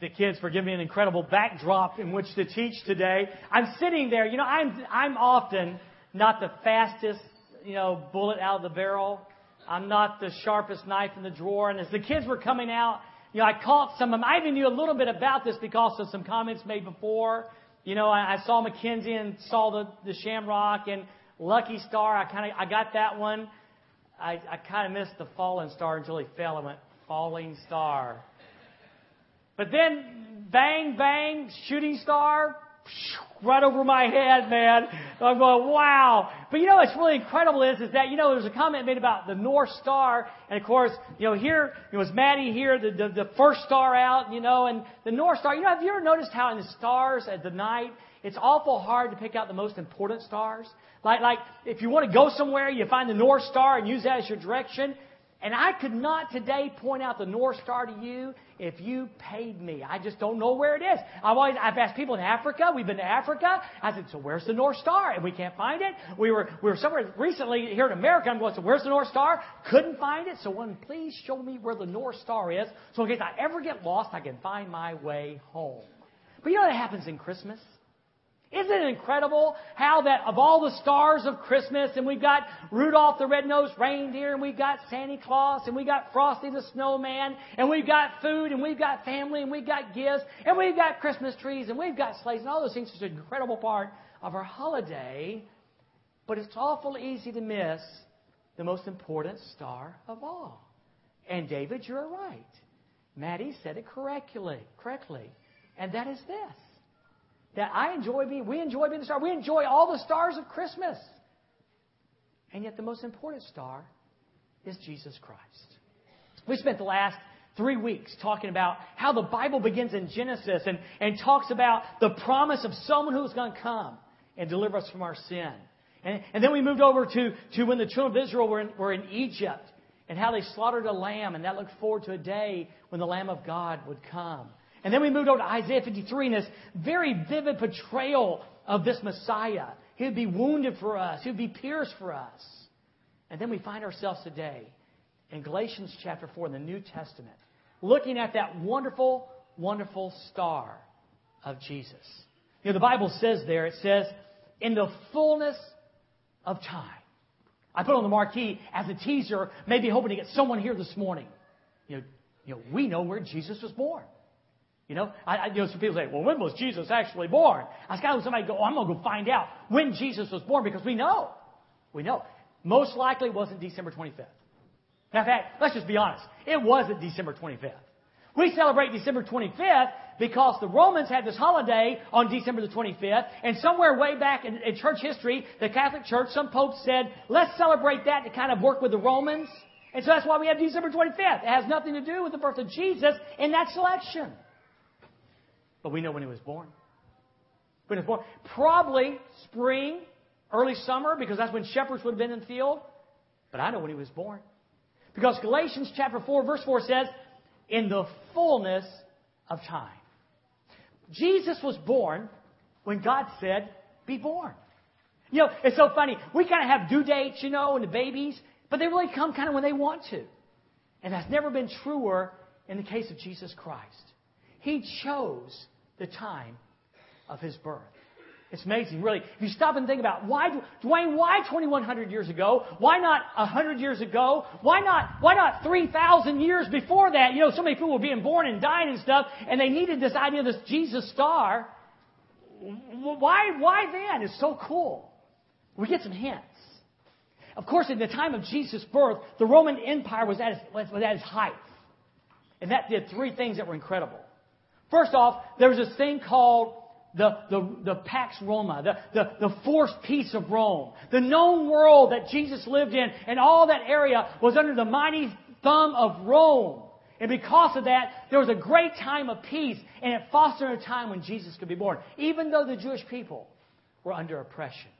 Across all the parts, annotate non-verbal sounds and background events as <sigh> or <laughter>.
the kids for giving me an incredible backdrop in which to teach today. I'm sitting there, you know, I'm I'm often not the fastest, you know, bullet out of the barrel. I'm not the sharpest knife in the drawer. And as the kids were coming out, you know, I caught some of them. I even knew a little bit about this because of some comments made before. You know, I, I saw Mackenzie and saw the, the Shamrock and Lucky Star. I kind of I got that one. I, I kind of missed the fallen star until he fell. I went falling star. But then bang bang shooting star right over my head, man. I'm going, wow. But you know what's really incredible is, is that, you know, there's a comment made about the North Star. And of course, you know, here, it was Maddie here, the, the, the first star out, you know, and the North Star. You know, have you ever noticed how in the stars at the night, it's awful hard to pick out the most important stars? Like, like, if you want to go somewhere, you find the North Star and use that as your direction. And I could not today point out the North Star to you if you paid me. I just don't know where it is. I've always, I've asked people in Africa. We've been to Africa. I said, so where's the North Star? And we can't find it. We were, we were somewhere recently here in America. I'm going, so where's the North Star? Couldn't find it. So one, please show me where the North Star is. So in case I ever get lost, I can find my way home. But you know what happens in Christmas? Isn't it incredible how that of all the stars of Christmas, and we've got Rudolph the Red-Nosed Reindeer, and we've got Santa Claus, and we've got Frosty the Snowman, and we've got food, and we've got family, and we've got gifts, and we've got Christmas trees, and we've got sleighs, and all those things are just an incredible part of our holiday. But it's awful easy to miss the most important star of all. And David, you're right. Maddie said it correctly, correctly. And that is this that I enjoy being, we enjoy being the star. We enjoy all the stars of Christmas. And yet the most important star is Jesus Christ. We spent the last three weeks talking about how the Bible begins in Genesis and, and talks about the promise of someone who's going to come and deliver us from our sin. And, and then we moved over to, to when the children of Israel were in, were in Egypt and how they slaughtered a lamb and that looked forward to a day when the Lamb of God would come. And then we moved over to Isaiah 53 and this very vivid portrayal of this Messiah. He would be wounded for us. He would be pierced for us. And then we find ourselves today in Galatians chapter 4 in the New Testament, looking at that wonderful, wonderful star of Jesus. You know, the Bible says there, it says, in the fullness of time. I put on the marquee as a teaser, maybe hoping to get someone here this morning. You know, you know we know where Jesus was born. You know, I, I, you know, some people say, well, when was Jesus actually born? I was kind somebody go, oh, I'm going to go find out when Jesus was born because we know. We know. Most likely it wasn't December 25th. Now, in fact, let's just be honest. It wasn't December 25th. We celebrate December 25th because the Romans had this holiday on December the 25th, and somewhere way back in, in church history, the Catholic Church, some popes said, let's celebrate that to kind of work with the Romans. And so that's why we have December 25th. It has nothing to do with the birth of Jesus in that selection. But we know when he was born. When he was born. Probably spring, early summer, because that's when shepherds would have been in the field. But I know when he was born. Because Galatians chapter 4, verse 4 says, in the fullness of time. Jesus was born when God said, be born. You know, it's so funny. We kind of have due dates, you know, and the babies, but they really come kind of when they want to. And that's never been truer in the case of Jesus Christ. He chose the time of his birth. It's amazing, really. If you stop and think about why, Dwayne, why 2,100 years ago? Why not 100 years ago? Why not, why not 3,000 years before that? You know, so many people were being born and dying and stuff, and they needed this idea of this Jesus star. Why, why then? It's so cool. We get some hints. Of course, in the time of Jesus' birth, the Roman Empire was at its, was at its height. And that did three things that were incredible. First off, there was this thing called the, the, the Pax Roma, the, the, the forced peace of Rome. The known world that Jesus lived in and all that area was under the mighty thumb of Rome. And because of that, there was a great time of peace, and it fostered a time when Jesus could be born, even though the Jewish people were under oppression.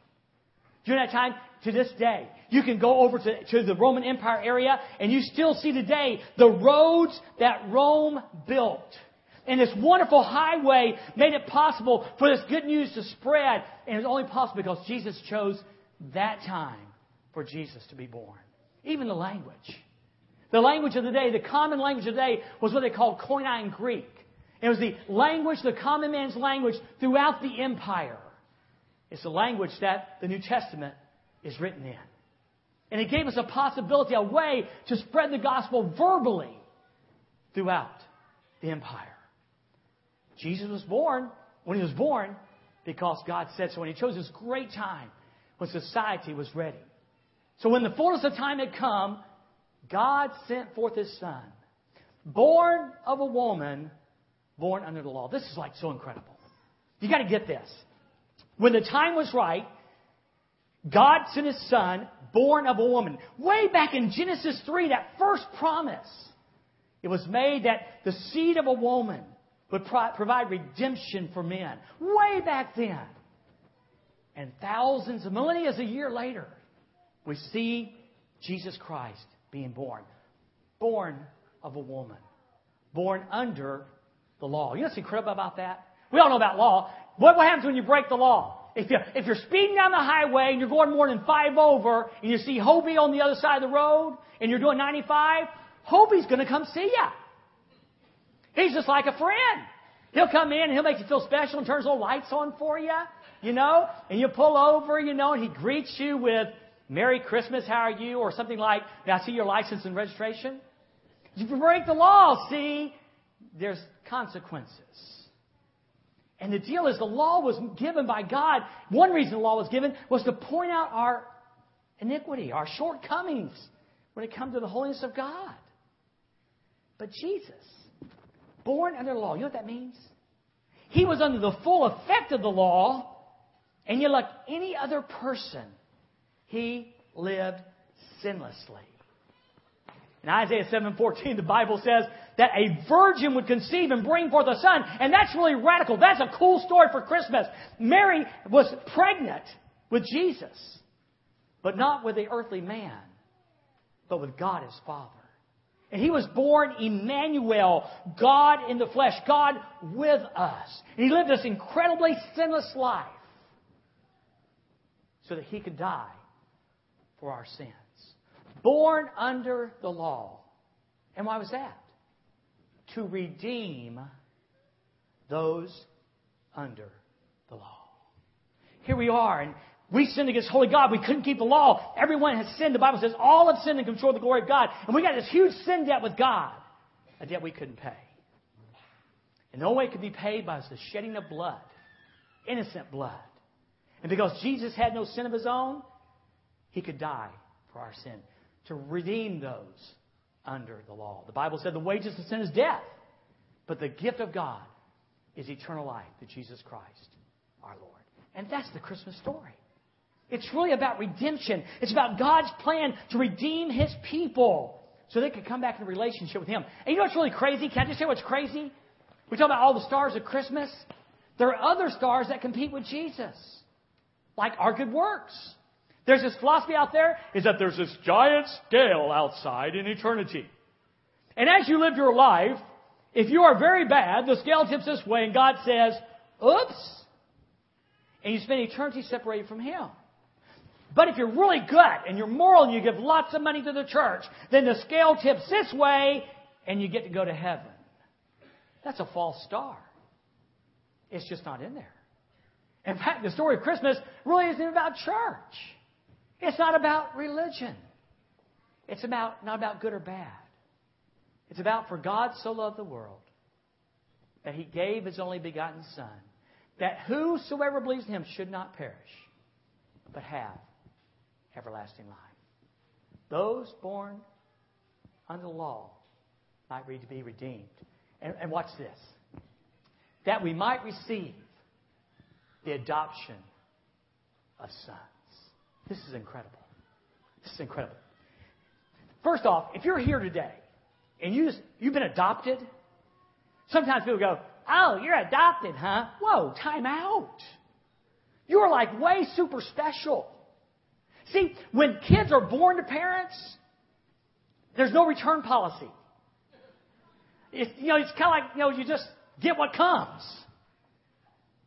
During that time, to this day, you can go over to, to the Roman Empire area, and you still see today the roads that Rome built and this wonderful highway made it possible for this good news to spread. And it was only possible because Jesus chose that time for Jesus to be born. Even the language. The language of the day, the common language of the day, was what they called Koine Greek. It was the language, the common man's language throughout the empire. It's the language that the New Testament is written in. And it gave us a possibility, a way to spread the gospel verbally throughout the empire. Jesus was born when he was born because God said so. And he chose this great time when society was ready. So when the fullness of time had come, God sent forth his son, born of a woman, born under the law. This is like so incredible. You got to get this. When the time was right, God sent his son, born of a woman. Way back in Genesis 3, that first promise, it was made that the seed of a woman would pro- provide redemption for men. Way back then. And thousands of millennia a year later, we see Jesus Christ being born. Born of a woman. Born under the law. You know what's incredible about that? We all know about law. What, happens when you break the law? If, you, if you're speeding down the highway and you're going more than five over and you see Hobie on the other side of the road and you're doing 95, Hobie's going to come see you. He's just like a friend. He'll come in and he'll make you feel special and turns all lights on for you, you know, and you pull over, you know, and he greets you with Merry Christmas, how are you? Or something like, now see your license and registration? You break the law, see, there's consequences. And the deal is the law was given by God. One reason the law was given was to point out our iniquity, our shortcomings when it comes to the holiness of God. But Jesus, born under the law, you know what that means? He was under the full effect of the law, and yet, like any other person, he lived sinlessly. In Isaiah 7:14, the Bible says that a virgin would conceive and bring forth a son, and that's really radical. That's a cool story for Christmas. Mary was pregnant with Jesus, but not with the earthly man, but with God his Father. And he was born Emmanuel, God in the flesh, God with us. And he lived this incredibly sinless life so that he could die for our sins. Born under the law. And why was that? To redeem those under the law. Here we are, and we sinned against holy God. We couldn't keep the law. Everyone has sinned. The Bible says all have sinned and come short of the glory of God. And we got this huge sin debt with God, a debt we couldn't pay. And the only way it could be paid by the shedding of blood, innocent blood. And because Jesus had no sin of his own, he could die for our sin to redeem those under the law. The Bible said the wages of sin is death, but the gift of God is eternal life through Jesus Christ, our Lord. And that's the Christmas story. It's really about redemption. It's about God's plan to redeem His people so they could come back in a relationship with Him. And you know what's really crazy? Can I just say what's crazy? We talk about all the stars of Christmas. There are other stars that compete with Jesus, like our good works. There's this philosophy out there is that there's this giant scale outside in eternity. And as you live your life, if you are very bad, the scale tips this way and God says, oops. And you spend eternity separated from Him. But if you're really good and you're moral and you give lots of money to the church, then the scale tips this way and you get to go to heaven. That's a false star. It's just not in there. In fact, the story of Christmas really isn't about church. It's not about religion. It's about not about good or bad. It's about for God so loved the world that he gave his only begotten Son, that whosoever believes in him should not perish, but have everlasting life. Those born under the law might be redeemed. And, and watch this. That we might receive the adoption of sons. This is incredible. This is incredible. First off, if you're here today and you just, you've been adopted, sometimes people go, Oh, you're adopted, huh? Whoa, time out. You're like way super special. See, when kids are born to parents, there's no return policy. It's, you know, it's kind of like, you know, you just get what comes.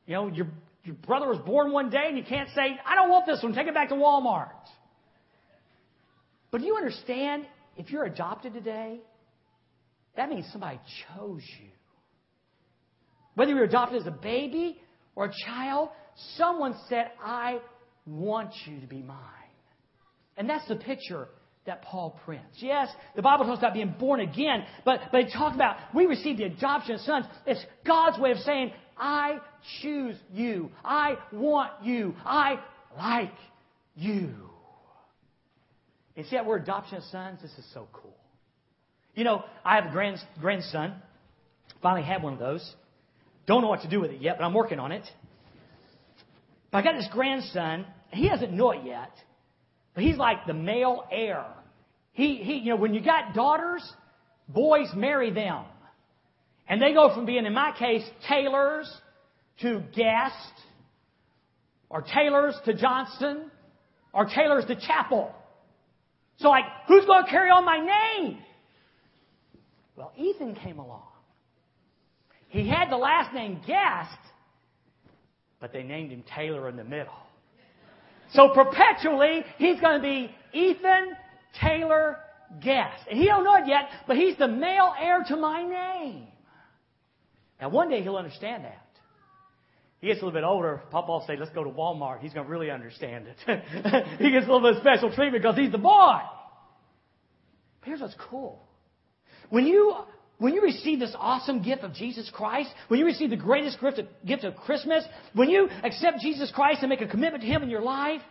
You know, your, your brother was born one day and you can't say, I don't want this one, take it back to Walmart. But do you understand, if you're adopted today, that means somebody chose you. Whether you're adopted as a baby or a child, someone said, I want you to be mine. And that's the picture that Paul prints. Yes, the Bible talks about being born again, but, but it talks about we receive the adoption of sons. It's God's way of saying, I choose you. I want you. I like you. And see that word adoption of sons? This is so cool. You know, I have a grand, grandson. Finally had one of those. Don't know what to do with it yet, but I'm working on it. But I got this grandson. He doesn't know it yet, he's like the male heir. He, he, you know, when you got daughters, boys marry them. And they go from being, in my case, Taylors to Guest, or Taylors to Johnston, or Taylors to Chapel. So like, who's going to carry on my name? Well, Ethan came along. He had the last name Guest, but they named him Taylor in the middle. So perpetually, he's going to be Ethan Taylor Guest. And he don't know it yet, but he's the male heir to my name. Now one day he'll understand that. He gets a little bit older, Papa will say, let's go to Walmart. He's going to really understand it. <laughs> he gets a little bit of special treatment because he's the boy. But here's what's cool. When you, when you receive this awesome gift of Jesus Christ, when you receive the greatest gift of, gift of Christmas, when you accept Jesus Christ and make a commitment to Him in your life,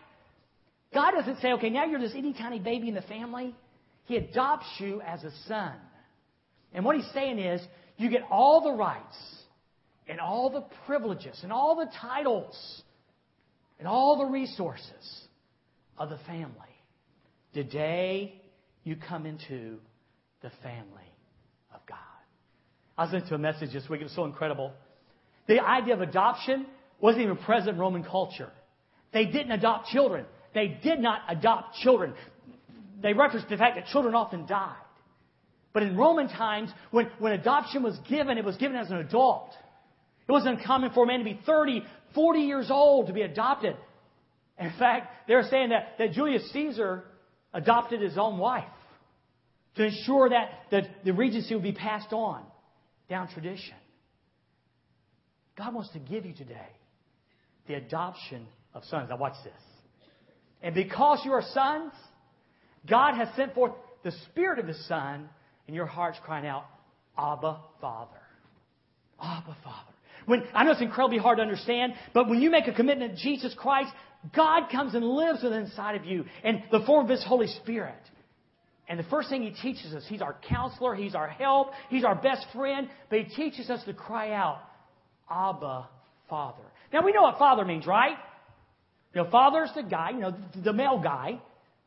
God doesn't say, okay, now you're this itty tiny baby in the family. He adopts you as a son. And what He's saying is, you get all the rights and all the privileges and all the titles and all the resources of the family. Today, you come into the family. I was listening to a message this week. It was so incredible. The idea of adoption wasn't even present in Roman culture. They didn't adopt children. They did not adopt children. They referenced the fact that children often died. But in Roman times, when, when adoption was given, it was given as an adult. It wasn't uncommon for a man to be 30, 40 years old to be adopted. In fact, they're saying that, that Julius Caesar adopted his own wife to ensure that, that the regency would be passed on down tradition. God wants to give you today the adoption of sons. Now, watch this. And because you are sons, God has sent forth the Spirit of His Son, and your heart's crying out, Abba, Father. Abba, Father. When, I know it's incredibly hard to understand, but when you make a commitment to Jesus Christ, God comes and lives within inside of you in the form of His Holy Spirit. And the first thing He teaches us, He's our counselor, He's our help, He's our best friend, but He teaches us to cry out, Abba, Father. Now we know what Father means, right? You know, Father's the guy, you know, the male guy,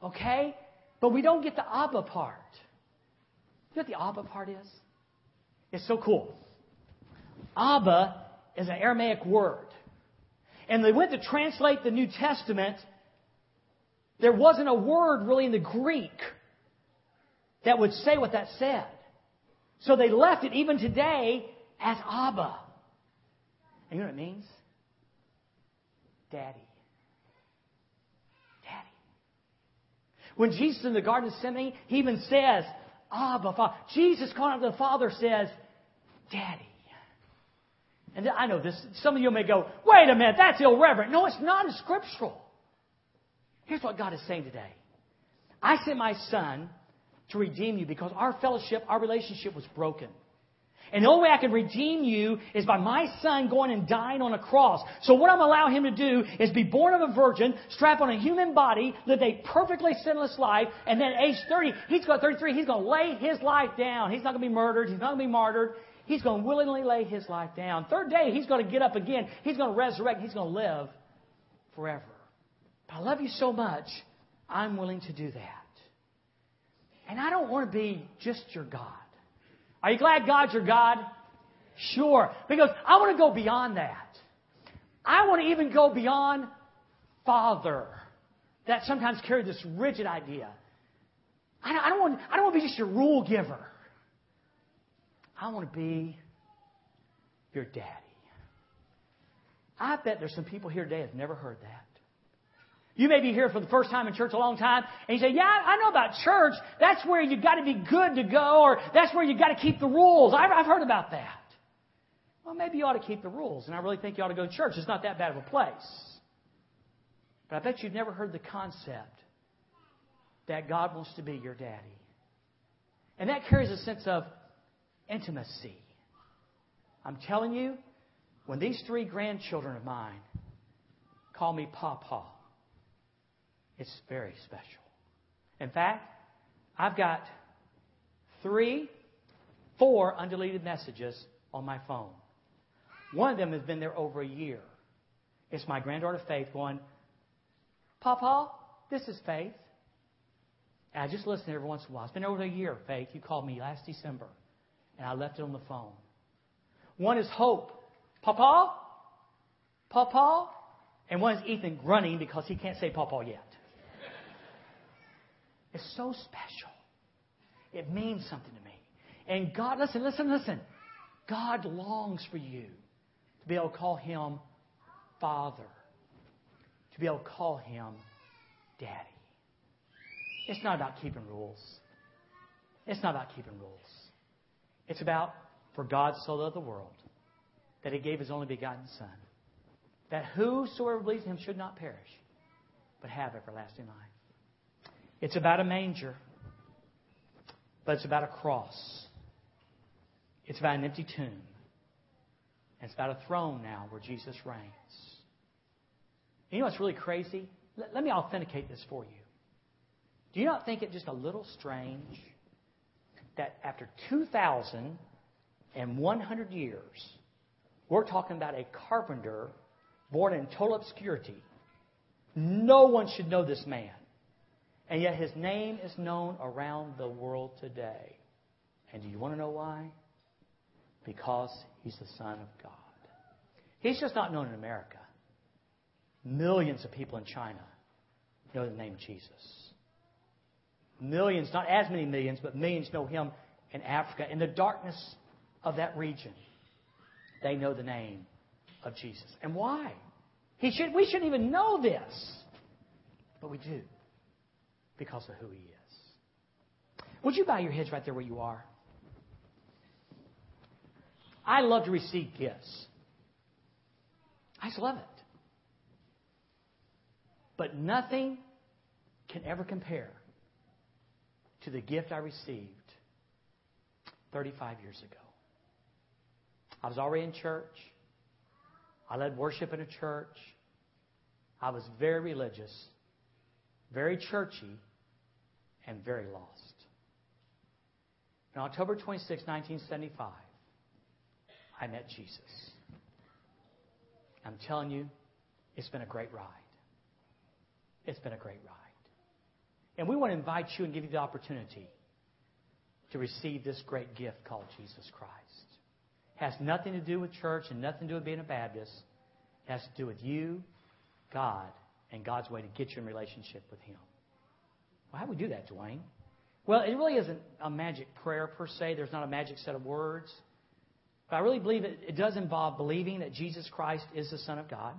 okay? But we don't get the Abba part. You know what the Abba part is? It's so cool. Abba is an Aramaic word. And they went to translate the New Testament. There wasn't a word really in the Greek that would say what that said. So they left it even today as Abba. And you know what it means? Daddy. Daddy. When Jesus in the Garden of Gethsemane, he even says, Abba, Father. Jesus calling out the Father says, Daddy. And I know this, some of you may go, wait a minute, that's irreverent. No, it's not. Scriptural. Here's what God is saying today. I sent my son to redeem you because our fellowship, our relationship was broken. And the only way I can redeem you is by my son going and dying on a cross. So what I'm allowing him to do is be born of a virgin, strap on a human body, live a perfectly sinless life, and then at age 30, he's got 33, he's going to lay his life down. He's not going to be murdered. He's not going to be martyred. He's going to willingly lay his life down. Third day, he's going to get up again. He's going to resurrect. He's going to live forever. But I love you so much, I'm willing to do that. And I don't want to be just your God. Are you glad God's your God? Sure. Because I want to go beyond that. I want to even go beyond Father. That sometimes carry this rigid idea. I don't, want, I don't want to be just your rule giver. I want to be your daddy. I bet there's some people here today that have never heard that. You may be here for the first time in church a long time, and you say, Yeah, I know about church. That's where you've got to be good to go, or that's where you've got to keep the rules. I've, I've heard about that. well, maybe you ought to keep the rules, and I really think you ought to go to church. It's not that bad of a place. But I bet you've never heard the concept that God wants to be your daddy. And that carries a sense of intimacy. I'm telling you, when these three grandchildren of mine call me Papa, it's very special. In fact, I've got three, four undeleted messages on my phone. One of them has been there over a year. It's my granddaughter Faith going, Papa, this is Faith. And I just listen every once in a while. It's been over a year, Faith. You called me last December, and I left it on the phone. One is Hope. Papa? Papa? And one is Ethan grunting because he can't say Papa yet. It's so special. It means something to me. And God, listen, listen, listen. God longs for you to be able to call him Father, to be able to call him Daddy. It's not about keeping rules. It's not about keeping rules. It's about, for God so loved the world, that he gave his only begotten Son, that whosoever believes in him should not perish, but have everlasting life. It's about a manger, but it's about a cross. It's about an empty tomb. And it's about a throne now where Jesus reigns. You know what's really crazy? Let, let me authenticate this for you. Do you not think it just a little strange that after 2,100 years, we're talking about a carpenter born in total obscurity? No one should know this man. And yet his name is known around the world today. And do you want to know why? Because he's the Son of God. He's just not known in America. Millions of people in China know the name Jesus. Millions, not as many millions, but millions know him in Africa. In the darkness of that region, they know the name of Jesus. And why? He should, we shouldn't even know this. But we do because of who he is. Would you bow your heads right there where you are? I love to receive gifts. I just love it. But nothing can ever compare to the gift I received 35 years ago. I was already in church. I led worship in a church. I was very religious, very churchy, and very lost. On October 26, 1975, I met Jesus. I'm telling you, it's been a great ride. It's been a great ride. And we want to invite you and give you the opportunity to receive this great gift called Jesus Christ. It has nothing to do with church and nothing to do with being a Baptist. It has to do with you, God, and God's way to get you in relationship with Him. Well, how do we do that, Dwayne? Well, it really isn't a magic prayer per se. There's not a magic set of words. But I really believe it, it does involve believing that Jesus Christ is the Son of God.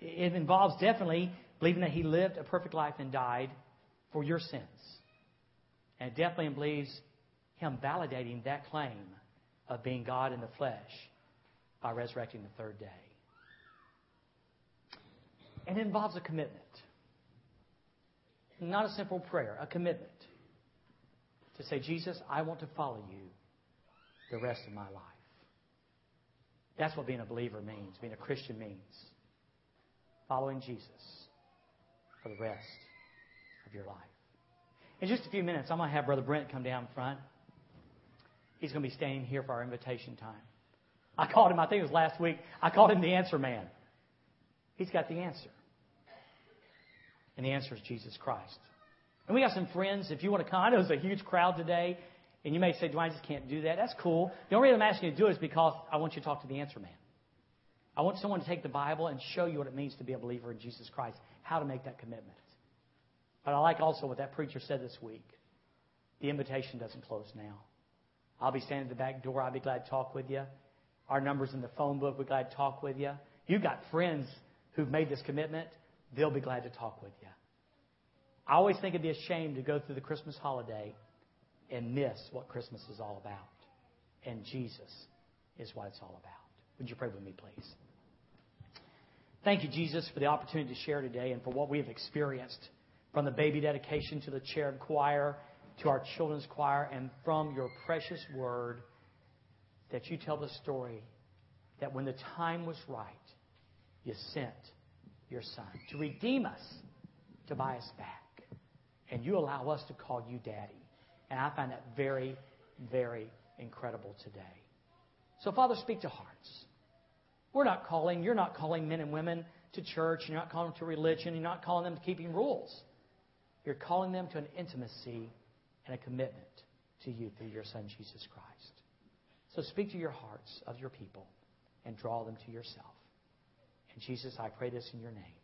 It involves definitely believing that He lived a perfect life and died for your sins. And it definitely believes Him validating that claim of being God in the flesh by resurrecting the third day. And it involves a commitment. Not a simple prayer, a commitment to say, Jesus, I want to follow you the rest of my life. That's what being a believer means, being a Christian means. Following Jesus for the rest of your life. In just a few minutes, I'm going to have Brother Brent come down front. He's going to be standing here for our invitation time. I called him, I think it was last week, I called him the answer man. He's got the answer. And the answer is Jesus Christ. And we got some friends. If you want to come, I know a huge crowd today. And you may say, Dwayne, I just can't do that. That's cool. The only reason I'm asking you to do it is because I want you to talk to the answer man. I want someone to take the Bible and show you what it means to be a believer in Jesus Christ, how to make that commitment. But I like also what that preacher said this week. The invitation doesn't close now. I'll be standing at the back door. I'll be glad to talk with you. Our number's in the phone book. We're glad to talk with you. You've got friends who've made this commitment. They'll be glad to talk with you. I always think it'd be a shame to go through the Christmas holiday and miss what Christmas is all about. And Jesus is what it's all about. Would you pray with me, please? Thank you, Jesus, for the opportunity to share today and for what we have experienced from the baby dedication to the cherub choir to our children's choir and from your precious word that you tell the story that when the time was right, you sent your son to redeem us, to buy us back. And you allow us to call you daddy. And I find that very, very incredible today. So, Father, speak to hearts. We're not calling, you're not calling men and women to church, you're not calling them to religion, you're not calling them to keeping rules. You're calling them to an intimacy and a commitment to you through your Son, Jesus Christ. So speak to your hearts of your people and draw them to yourself. Jesus, I pray this in your name.